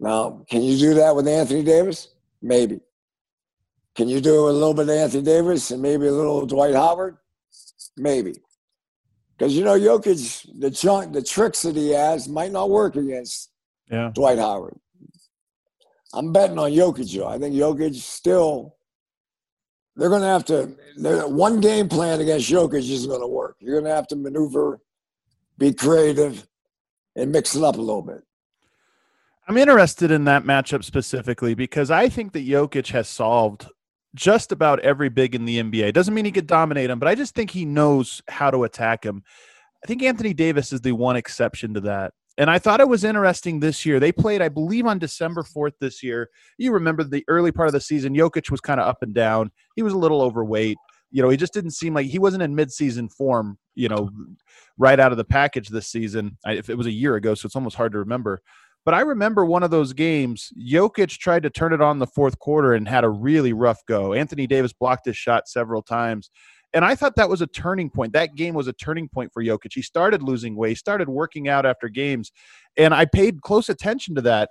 Now, can you do that with Anthony Davis? Maybe. Can you do it with a little bit of Anthony Davis and maybe a little Dwight Howard? Maybe. Because you know, Jokic, the chunk, the tricks that he has might not work against yeah. Dwight Howard. I'm betting on Jokic, though. I think Jokic still. They're going to have to. One game plan against Jokic isn't going to work. You're going to have to maneuver, be creative, and mix it up a little bit. I'm interested in that matchup specifically because I think that Jokic has solved just about every big in the NBA. Doesn't mean he could dominate him, but I just think he knows how to attack him. I think Anthony Davis is the one exception to that. And I thought it was interesting this year. They played, I believe, on December 4th this year. You remember the early part of the season, Jokic was kind of up and down. He was a little overweight. You know, he just didn't seem like he wasn't in midseason form, you know, right out of the package this season. I, if it was a year ago, so it's almost hard to remember. But I remember one of those games, Jokic tried to turn it on the fourth quarter and had a really rough go. Anthony Davis blocked his shot several times. And I thought that was a turning point. That game was a turning point for Jokic. He started losing weight, started working out after games. And I paid close attention to that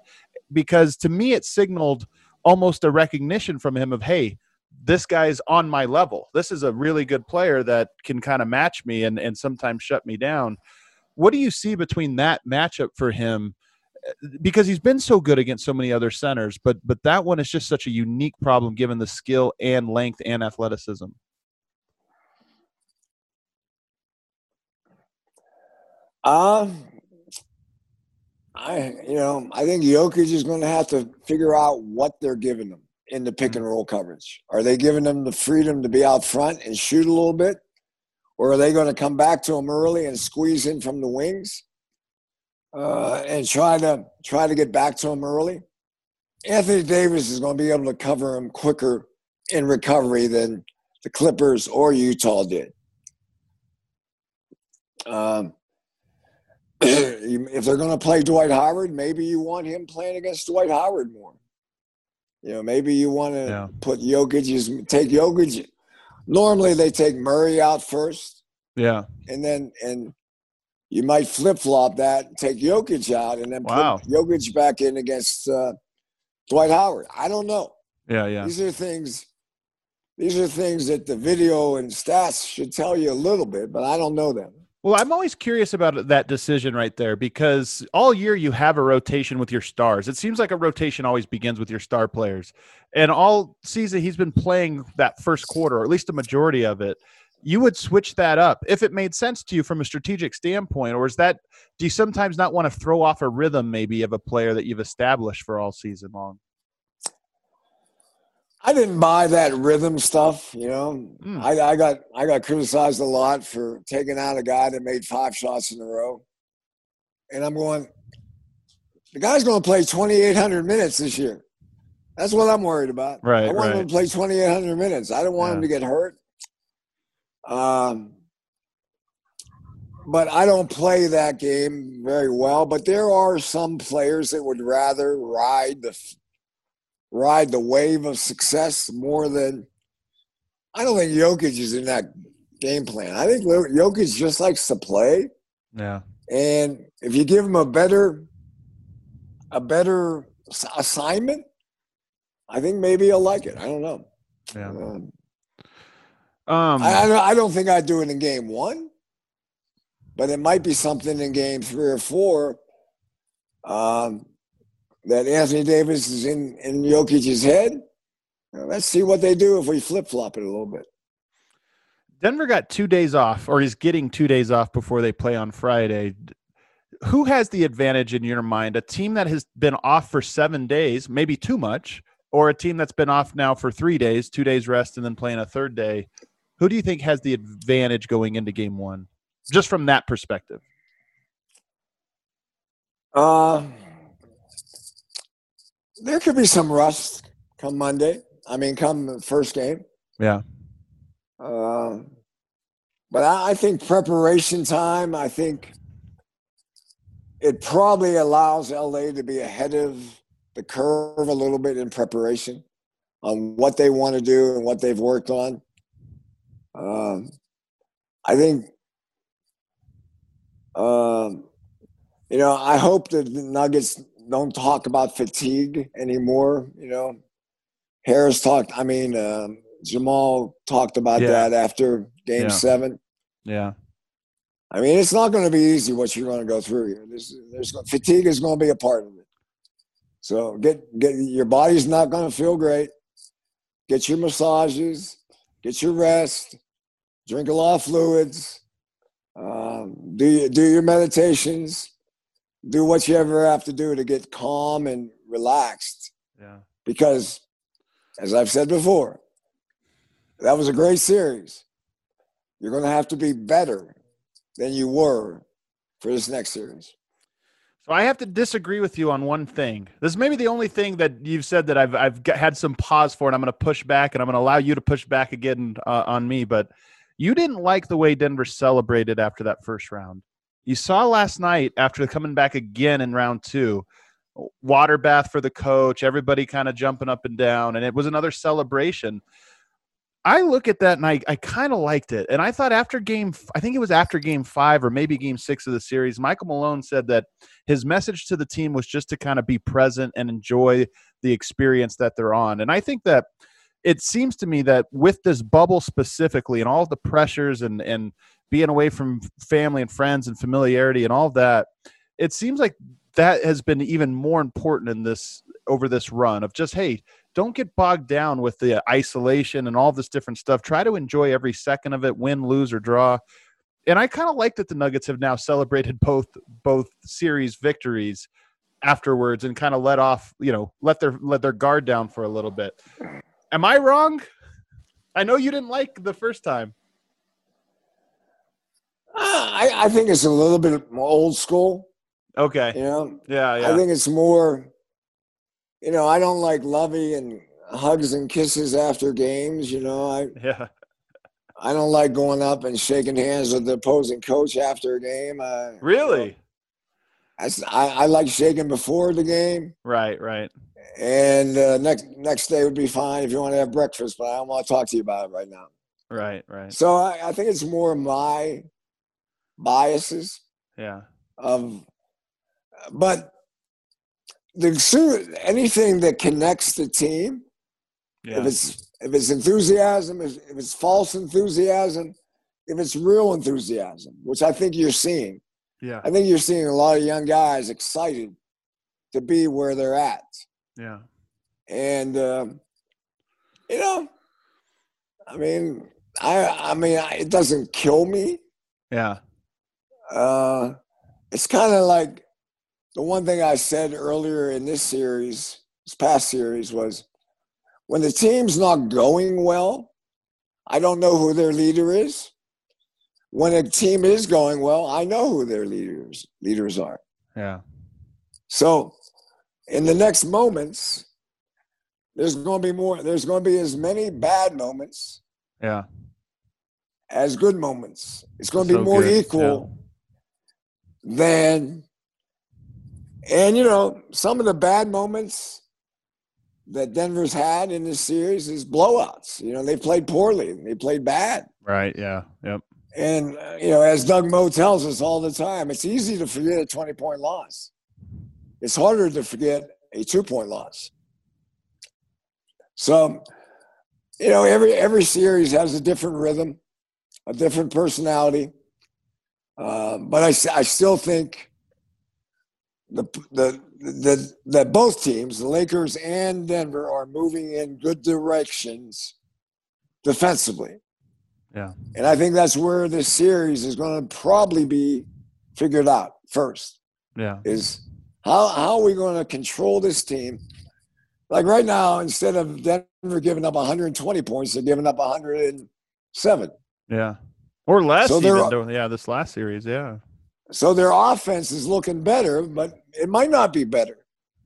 because to me, it signaled almost a recognition from him of, hey, this guy's on my level. This is a really good player that can kind of match me and, and sometimes shut me down. What do you see between that matchup for him because he's been so good against so many other centers, but but that one is just such a unique problem given the skill and length and athleticism. Um, I you know I think Jokic is just going to have to figure out what they're giving them in the pick and mm-hmm. roll coverage. Are they giving them the freedom to be out front and shoot a little bit, or are they going to come back to them early and squeeze in from the wings? Uh, and try to try to get back to him early. Anthony Davis is going to be able to cover him quicker in recovery than the Clippers or Utah did. Um, if they're going to play Dwight Howard, maybe you want him playing against Dwight Howard more. You know, maybe you want to yeah. put Jokic, take Jokic. Normally, they take Murray out first. Yeah, and then and you might flip flop that, take Jokic out, and then wow. put Jokic back in against uh, Dwight Howard. I don't know. Yeah, yeah. These are things. These are things that the video and stats should tell you a little bit, but I don't know them. Well, I'm always curious about that decision right there because all year you have a rotation with your stars. It seems like a rotation always begins with your star players. And all season he's been playing that first quarter, or at least a majority of it you would switch that up if it made sense to you from a strategic standpoint or is that do you sometimes not want to throw off a rhythm maybe of a player that you've established for all season long? I didn't buy that rhythm stuff you know? Mm. I, I got i got criticized a lot for taking out a guy that made five shots in a row. And i'm going the guy's going to play 2800 minutes this year. That's what i'm worried about. Right i want right. him to play 2800 minutes. I don't want yeah. him to get hurt um, but I don't play that game very well. But there are some players that would rather ride the ride the wave of success more than. I don't think Jokic is in that game plan. I think Jokic just likes to play. Yeah. And if you give him a better, a better assignment, I think maybe he'll like it. I don't know. Yeah. Um, um, I, I don't think I'd do it in game one, but it might be something in game three or four um, that Anthony Davis is in, in Jokic's head. let's see what they do if we flip flop it a little bit. Denver got two days off, or he's getting two days off before they play on Friday. who has the advantage in your mind? A team that has been off for seven days, maybe too much, or a team that's been off now for three days, two days rest, and then playing a third day? Who do you think has the advantage going into game one, just from that perspective? Uh, there could be some rust come Monday. I mean, come the first game. Yeah. Uh, but I, I think preparation time. I think it probably allows LA to be ahead of the curve a little bit in preparation on what they want to do and what they've worked on. Um, I think, um, you know, I hope that the Nuggets don't talk about fatigue anymore. You know, Harris talked. I mean, um, Jamal talked about Yeah. that after Game Yeah. Seven. Yeah. I mean, it's not going to be easy what you're going to go through here. There's, there's fatigue is going to be a part of it. So get get your body's not going to feel great. Get your massages, get your rest, drink a lot of fluids, um, do your- do your meditations, do what you ever have to do to get calm and relaxed. Yeah. Because, as I've said before, that was a great series. You're going to have to be better than you were for this next series. So I have to disagree with you on one thing. This is maybe the only thing that you've said that I've I've had some pause for, and I'm going to push back, and I'm going to allow you to push back again uh, on me. But you didn't like the way Denver celebrated after that first round. You saw last night after coming back again in round two, water bath for the coach, everybody kind of jumping up and down, and it was another celebration. I look at that and I, I kind of liked it. And I thought after game, I think it was after game five or maybe game six of the series, Michael Malone said that his message to the team was just to kind of be present and enjoy the experience that they're on. And I think that it seems to me that with this bubble specifically and all the pressures and, and being away from family and friends and familiarity and all that, it seems like that has been even more important in this over this run of just, hey, don't get bogged down with the isolation and all this different stuff. Try to enjoy every second of it, win, lose, or draw. And I kind of like that the Nuggets have now celebrated both both series victories afterwards and kind of let off, you know, let their let their guard down for a little bit. Am I wrong? I know you didn't like the first time. Uh, I, I think it's a little bit old school. Okay. You know, Yeah, yeah. I think it's more. You know, I don't like lovey and hugs and kisses after games. You know, I yeah. I don't like going up and shaking hands with the opposing coach after a game. Uh, Really? I, I, I like shaking before the game, Right, right. And uh, next next day would be fine if you want to have breakfast. But I don't want to talk to you about it right now. Right, right. So I, I think it's more my biases Yeah. of, but the soon anything that connects the team, Yeah. if it's if it's enthusiasm, if, if it's false enthusiasm, if it's real enthusiasm, which I think you're seeing. Yeah. I think you're seeing a lot of young guys excited to be where they're at, Yeah. and um, you know, I mean, I I mean, I, it doesn't kill me. Yeah. Uh, it's kind of like the one thing I said earlier in this series, this past series, was when the team's not going well, I don't know who their leader is. When a team is going well, I know who their leaders leaders are. Yeah. So, in the next moments, there's going to be more. There's going to be as many bad moments Yeah. as good moments. It's going to be So more good, equal than, and you know, some of the bad moments that Denver's had in this series is blowouts. You know, they played poorly, they played bad. Right. Yeah. Yep. And, you know, as Doug Moe tells us all the time, it's easy to forget a 20 point loss. It's harder to forget a two point loss. So, you know, every every series has a different rhythm, a different personality. Uh, but I still think the, the the that both teams, the Lakers and Denver, are moving in good directions defensively. Yeah. And I think that's where this series is going to probably be figured out first. Yeah. Is how how are we going to control this team? Like right now, instead of Denver giving up 120 points, they're giving up 107. Yeah. Or less. So even yeah, this last series. Yeah. So their offense is looking better, but it might not be better.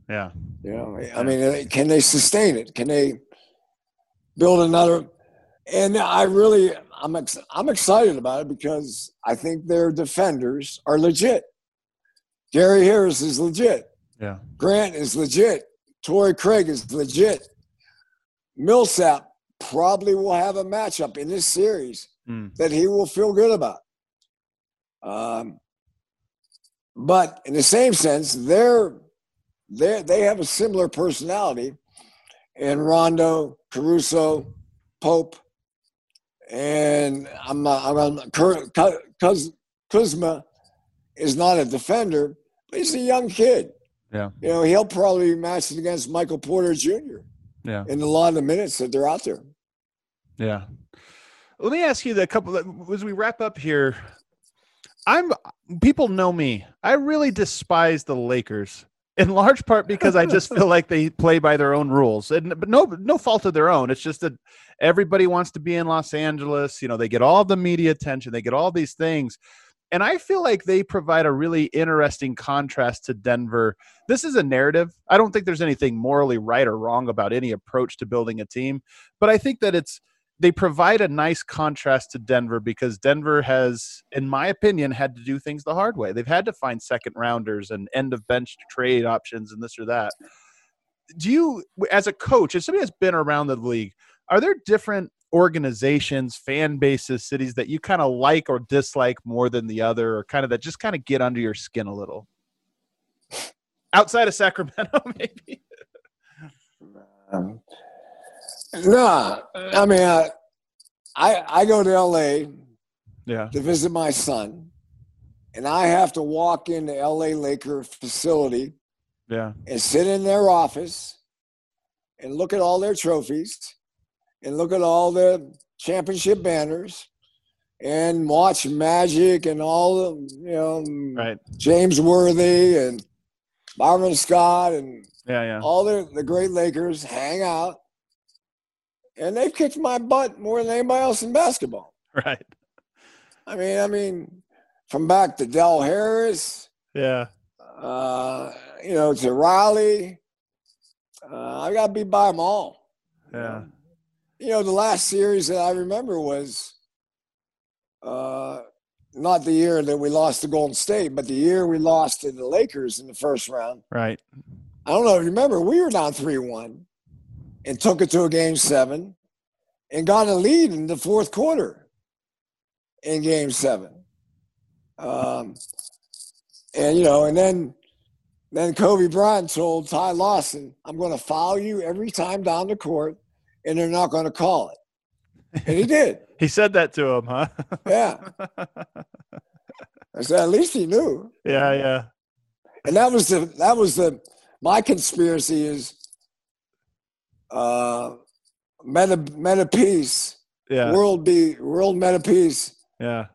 Yeah. You know, I mean, uh, can they sustain it? Can they build another? And I really, I'm ex- I'm excited about it because I think their defenders are legit. Gary Harris is legit. Yeah. Grant is legit. Torrey Craig is legit. Millsap probably will have a matchup in this series Mm. that he will feel good about. Um, but in the same sense, they're they they have a similar personality, and Rondo, Caruso, Pope, and I'm I'm, I'm Cuz- Kuzma is not a defender, he's a young kid. Yeah. You know, he'll probably be matched against Michael Porter Jr. Yeah. in a lot of the minutes that they're out there. Yeah. Let me ask you the couple as we wrap up here. I'm people know me. I really despise the Lakers in large part because I just feel like they play by their own rules. And but no no fault of their own. It's just that everybody wants to be in Los Angeles, you know, they get all the media attention, they get all these things. And I feel like they provide a really interesting contrast to Denver. This is a narrative. I don't think there's anything morally right or wrong about any approach to building a team, but I think that it's they provide a nice contrast to Denver because Denver has, in my opinion, had to do things the hard way. They've had to find second rounders and end of bench trade options and this or that. Do you, as a coach, as somebody that's been around the league, are there different organizations, fan bases, cities that you kind of like or dislike more than the other, or kind of that just kind of get under your skin a little? Outside of Sacramento, maybe. Um, no, I mean, I, I I go to LA Yeah. to visit my son, and I have to walk into LA Laker facility Yeah. and sit in their office and look at all their trophies and look at all the championship banners and watch Magic and all the you know Right. James Worthy and Byron Scott and Yeah. Yeah. all the, the great Lakers hang out, and they've kicked my butt more than anybody else in basketball. Right. I mean, I mean, from back to Del Harris, Yeah. uh, you know, to Riley, uh, I got beat by them all. Yeah. You know, the last series that I remember was uh, not the year that we lost to Golden State, but the year we lost to the Lakers in the first round. Right. I don't know if you remember, we were down 3 1 and took it to a game seven and got a lead in the fourth quarter in game seven. Um, and, you know, and then then Kobe Bryant told Ty Lawson, I'm going to foul you every time down the court and they're not going to call it. And he did. He said that to him, huh? Yeah. I said, at least he knew. yeah, yeah. and that was the that was the my conspiracy is uh Metta Metta peace Yeah. world be world Metta peace Yeah.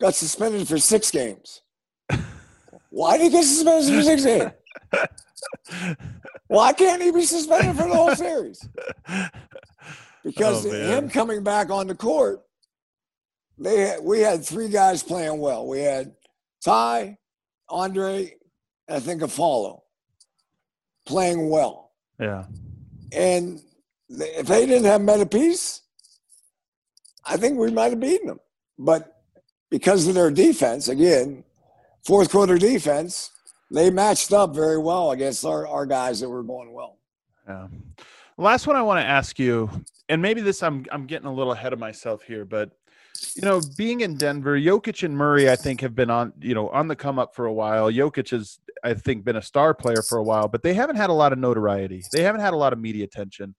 got suspended for six games why did he get suspended for six games why can't he be suspended for the whole series? Because Oh, him coming back on the court they had, we had three guys playing well. We had ty andre and i think Afflalo playing well. Yeah. and if they didn't have Metta peace i think we might have beaten them. But because of their defense again fourth quarter defense they matched up very well against our, our guys that were going well Yeah. Last one I want to ask you, and maybe this I'm I'm getting a little ahead of myself here, but you know, being in Denver, Jokic and Murray, I think, have been on, you know, on the come up for a while. Jokic has, I think, been a star player for a while, but they haven't had a lot of notoriety. They haven't had a lot of media attention.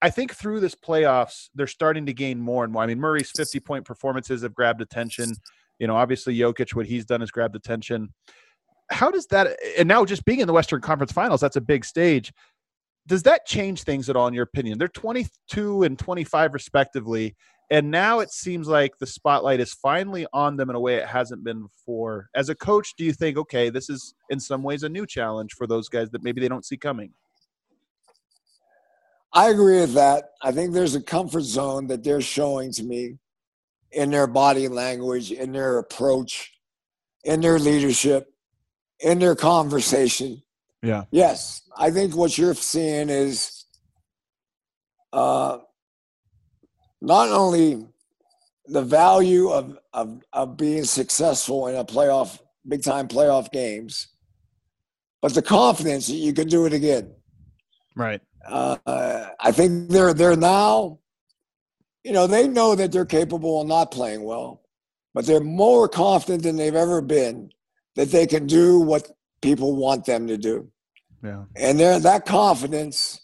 I think through this playoffs, they're starting to gain more and more. I mean, Murray's 50 point performances have grabbed attention. You know, obviously Jokic, what he's done has grabbed attention. How does that, and now just being in the Western Conference Finals, that's a big stage does that change things at all in your opinion they're 22 and 25 respectively And now it seems like the spotlight is finally on them in a way it hasn't been before. As a coach, do you think, okay, this is in some ways a new challenge for those guys that maybe they don't see coming? I agree with that. I think there's a comfort zone that they're showing to me in their body language, in their approach, in their leadership, in their conversation. Yeah. Yes, I think what you're seeing is uh, not only the value of, of of being successful in a playoff, big time playoff games, but the confidence that you can do it again. Right. Uh, I think they're they're now, you know, they know that they're capable of not playing well, but they're more confident than they've ever been that they can do what people want them to do. Yeah. And they're that confidence,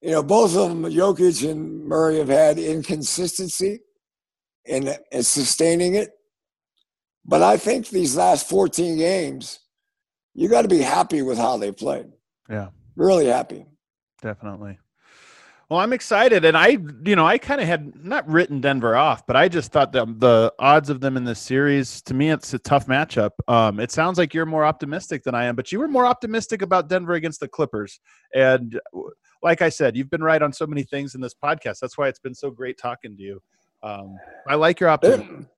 you know, both of them, Jokic and Murray, have had inconsistency in, in sustaining it. But I think these last 14 games, you got to be happy with how they played. Yeah. Really happy. Definitely. Well, I'm excited, and I, you know, I kind of had not written Denver off, but I just thought that the odds of them in this series, to me, it's a tough matchup. Um, it sounds like you're more optimistic than I am, but you were more optimistic about Denver against the Clippers, and like I said, you've been right on so many things in this podcast. That's why it's been so great talking to you. Um, I like your optimism.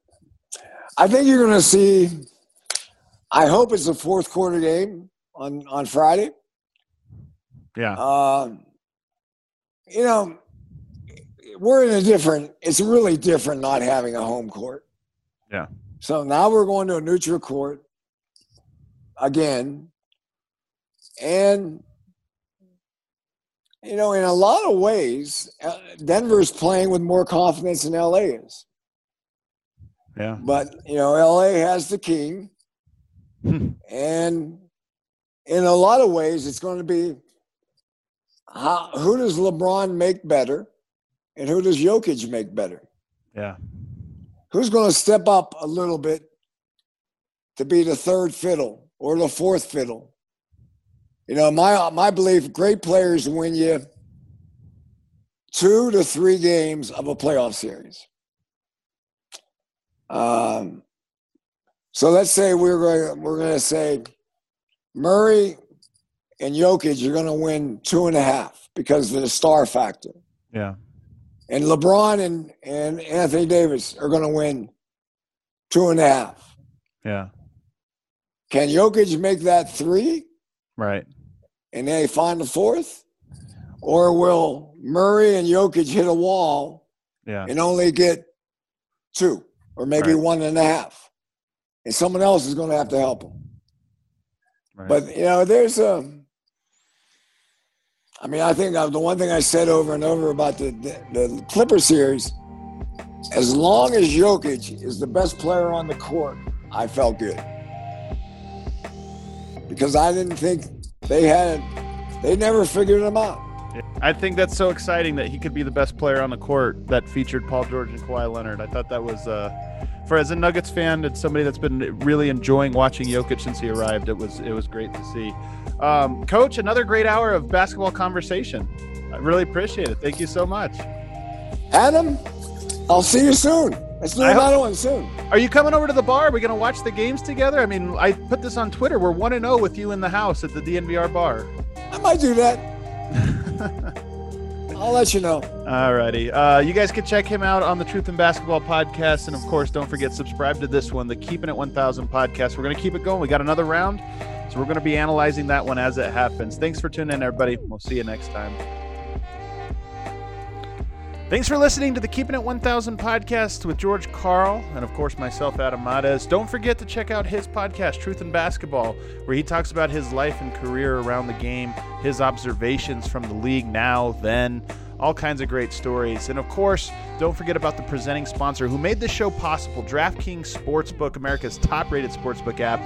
I think you're going to see. I hope it's a fourth quarter game on on Friday. Yeah. Um, you know, we're in a different, it's really different not having a home court. Yeah. So now we're going to a neutral court again. And, you know, in a lot of ways, uh, Denver's playing with more confidence than LA is. Yeah. But, you know, LA has the king. and in a lot of ways, it's going to be how, who does LeBron make better, and who does Jokic make better? Yeah. Who's going to step up a little bit to be the third fiddle or the fourth fiddle? You know, my my belief: great players win you two to three games of a playoff series. Um, so let's say we're going we're going to say Murray and Jokic you're going to win two and a half because of the star factor. Yeah. And LeBron and, and Anthony Davis are going to win two and a half. Yeah. Can Jokic make that three? Right. And they find the fourth? Or will Murray and Jokic hit a wall yeah. and only get two or maybe right. one and a half? And someone else is going to have to help them. Right. But, you know, there's a I mean, I think the one thing I said over and over about the, the, the Clipper series, as long as Jokic is the best player on the court, I felt good. Because I didn't think they had, they never figured him out. I think that's so exciting that he could be the best player on the court that featured Paul George and Kawhi Leonard. I thought that was, uh, for as a Nuggets fan, and somebody that's been really enjoying watching Jokic since he arrived. It was it was great to see. Um, Coach, another great hour of basketball conversation. I really appreciate it. Thank you so much. Adam, I'll see you soon. Let's do another one soon. Are you coming over to the bar? Are we going to watch the games together? I mean, I put this on Twitter. We're 1 0 with you in the house at the DNVR bar. I might do that. I'll let you know. All righty. Uh, you guys can check him out on the Truth and Basketball podcast. And of course, don't forget, subscribe to this one, the Keeping It 1000 podcast. We're going to keep it going. We got another round. So we're going to be analyzing that one as it happens. Thanks for tuning in, everybody. We'll see you next time. Thanks for listening to the Keeping It 1000 podcast with George Karl and, of course, myself, Adam Mares. Don't forget to check out his podcast, Truth in Basketball, where he talks about his life and career around the game, his observations from the league now, then, all kinds of great stories. And, of course, don't forget about the presenting sponsor who made this show possible DraftKings Sportsbook, America's top rated sportsbook app.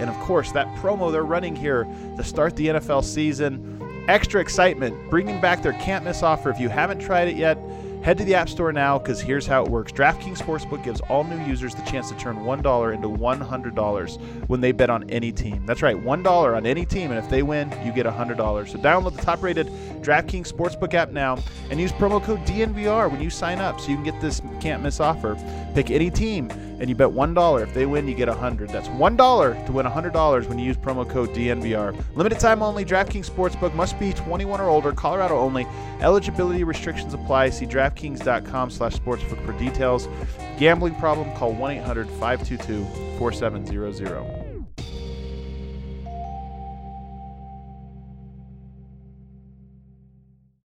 And, of course, that promo they're running here to start the NFL season. Extra excitement, bringing back their can't miss offer. If you haven't tried it yet, Head to the App Store now because here's how it works DraftKings Sportsbook gives all new users the chance to turn $1 into $100 when they bet on any team. That's right, $1 on any team, and if they win, you get $100. So download the top rated DraftKings Sportsbook app now and use promo code DNVR when you sign up so you can get this can't miss offer. Pick any team and you bet $1. If they win, you get 100 That's $1 to win $100 when you use promo code DNVR. Limited time only. DraftKings Sportsbook must be 21 or older. Colorado only. Eligibility restrictions apply. See DraftKings.com slash sportsbook for details. Gambling problem? Call 1-800-522-4700.